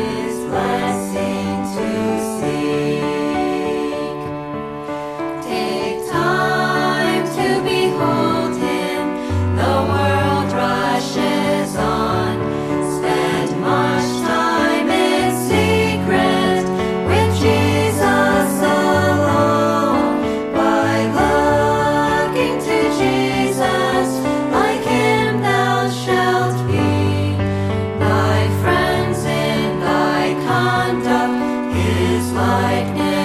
is conduct is like